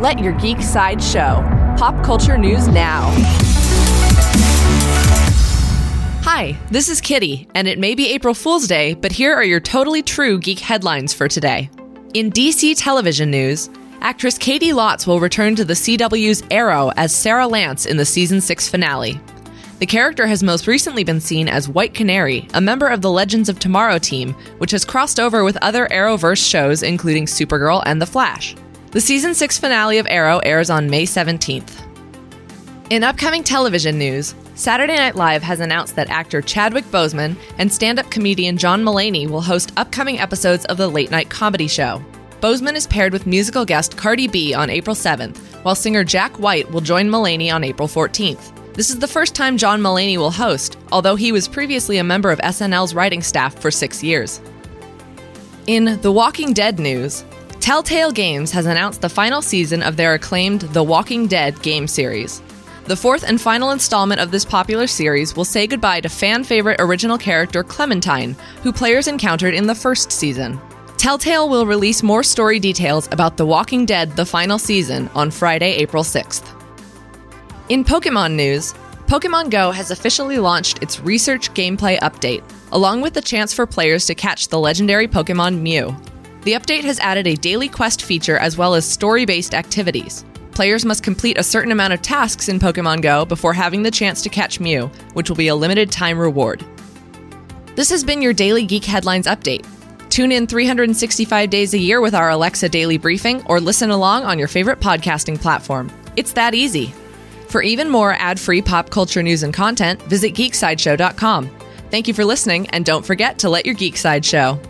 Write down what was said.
Let your geek side show. Pop culture news now. Hi, this is Kitty, and it may be April Fool's Day, but here are your totally true geek headlines for today. In DC television news, actress Caity Lotz will return to the CW's Arrow as Sarah Lance in the season 6 finale. The character has most recently been seen as White Canary, a member of the Legends of Tomorrow team, which has crossed over with other Arrowverse shows including Supergirl and The Flash. The season 6 finale of Arrow airs on May 17th. In upcoming television news, Saturday Night Live has announced that actor Chadwick Boseman and stand up comedian John Mulaney will host upcoming episodes of the late night comedy show. Boseman is paired with musical guest Cardi B on April 7th, while singer Jack White will join Mulaney on April 14th. This is the first time John Mulaney will host, although he was previously a member of SNL's writing staff for six years. In The Walking Dead news, Telltale Games has announced the final season of their acclaimed The Walking Dead game series. The fourth and final installment of this popular series will say goodbye to fan favorite original character Clementine, who players encountered in the first season. Telltale will release more story details about The Walking Dead The Final Season on Friday, April 6th. In Pokemon news, Pokemon Go has officially launched its research gameplay update, along with the chance for players to catch the legendary Pokemon Mew. The update has added a daily quest feature as well as story based activities. Players must complete a certain amount of tasks in Pokemon Go before having the chance to catch Mew, which will be a limited time reward. This has been your Daily Geek Headlines Update. Tune in 365 days a year with our Alexa Daily Briefing or listen along on your favorite podcasting platform. It's that easy. For even more ad free pop culture news and content, visit geeksideshow.com. Thank you for listening, and don't forget to let your geek side show.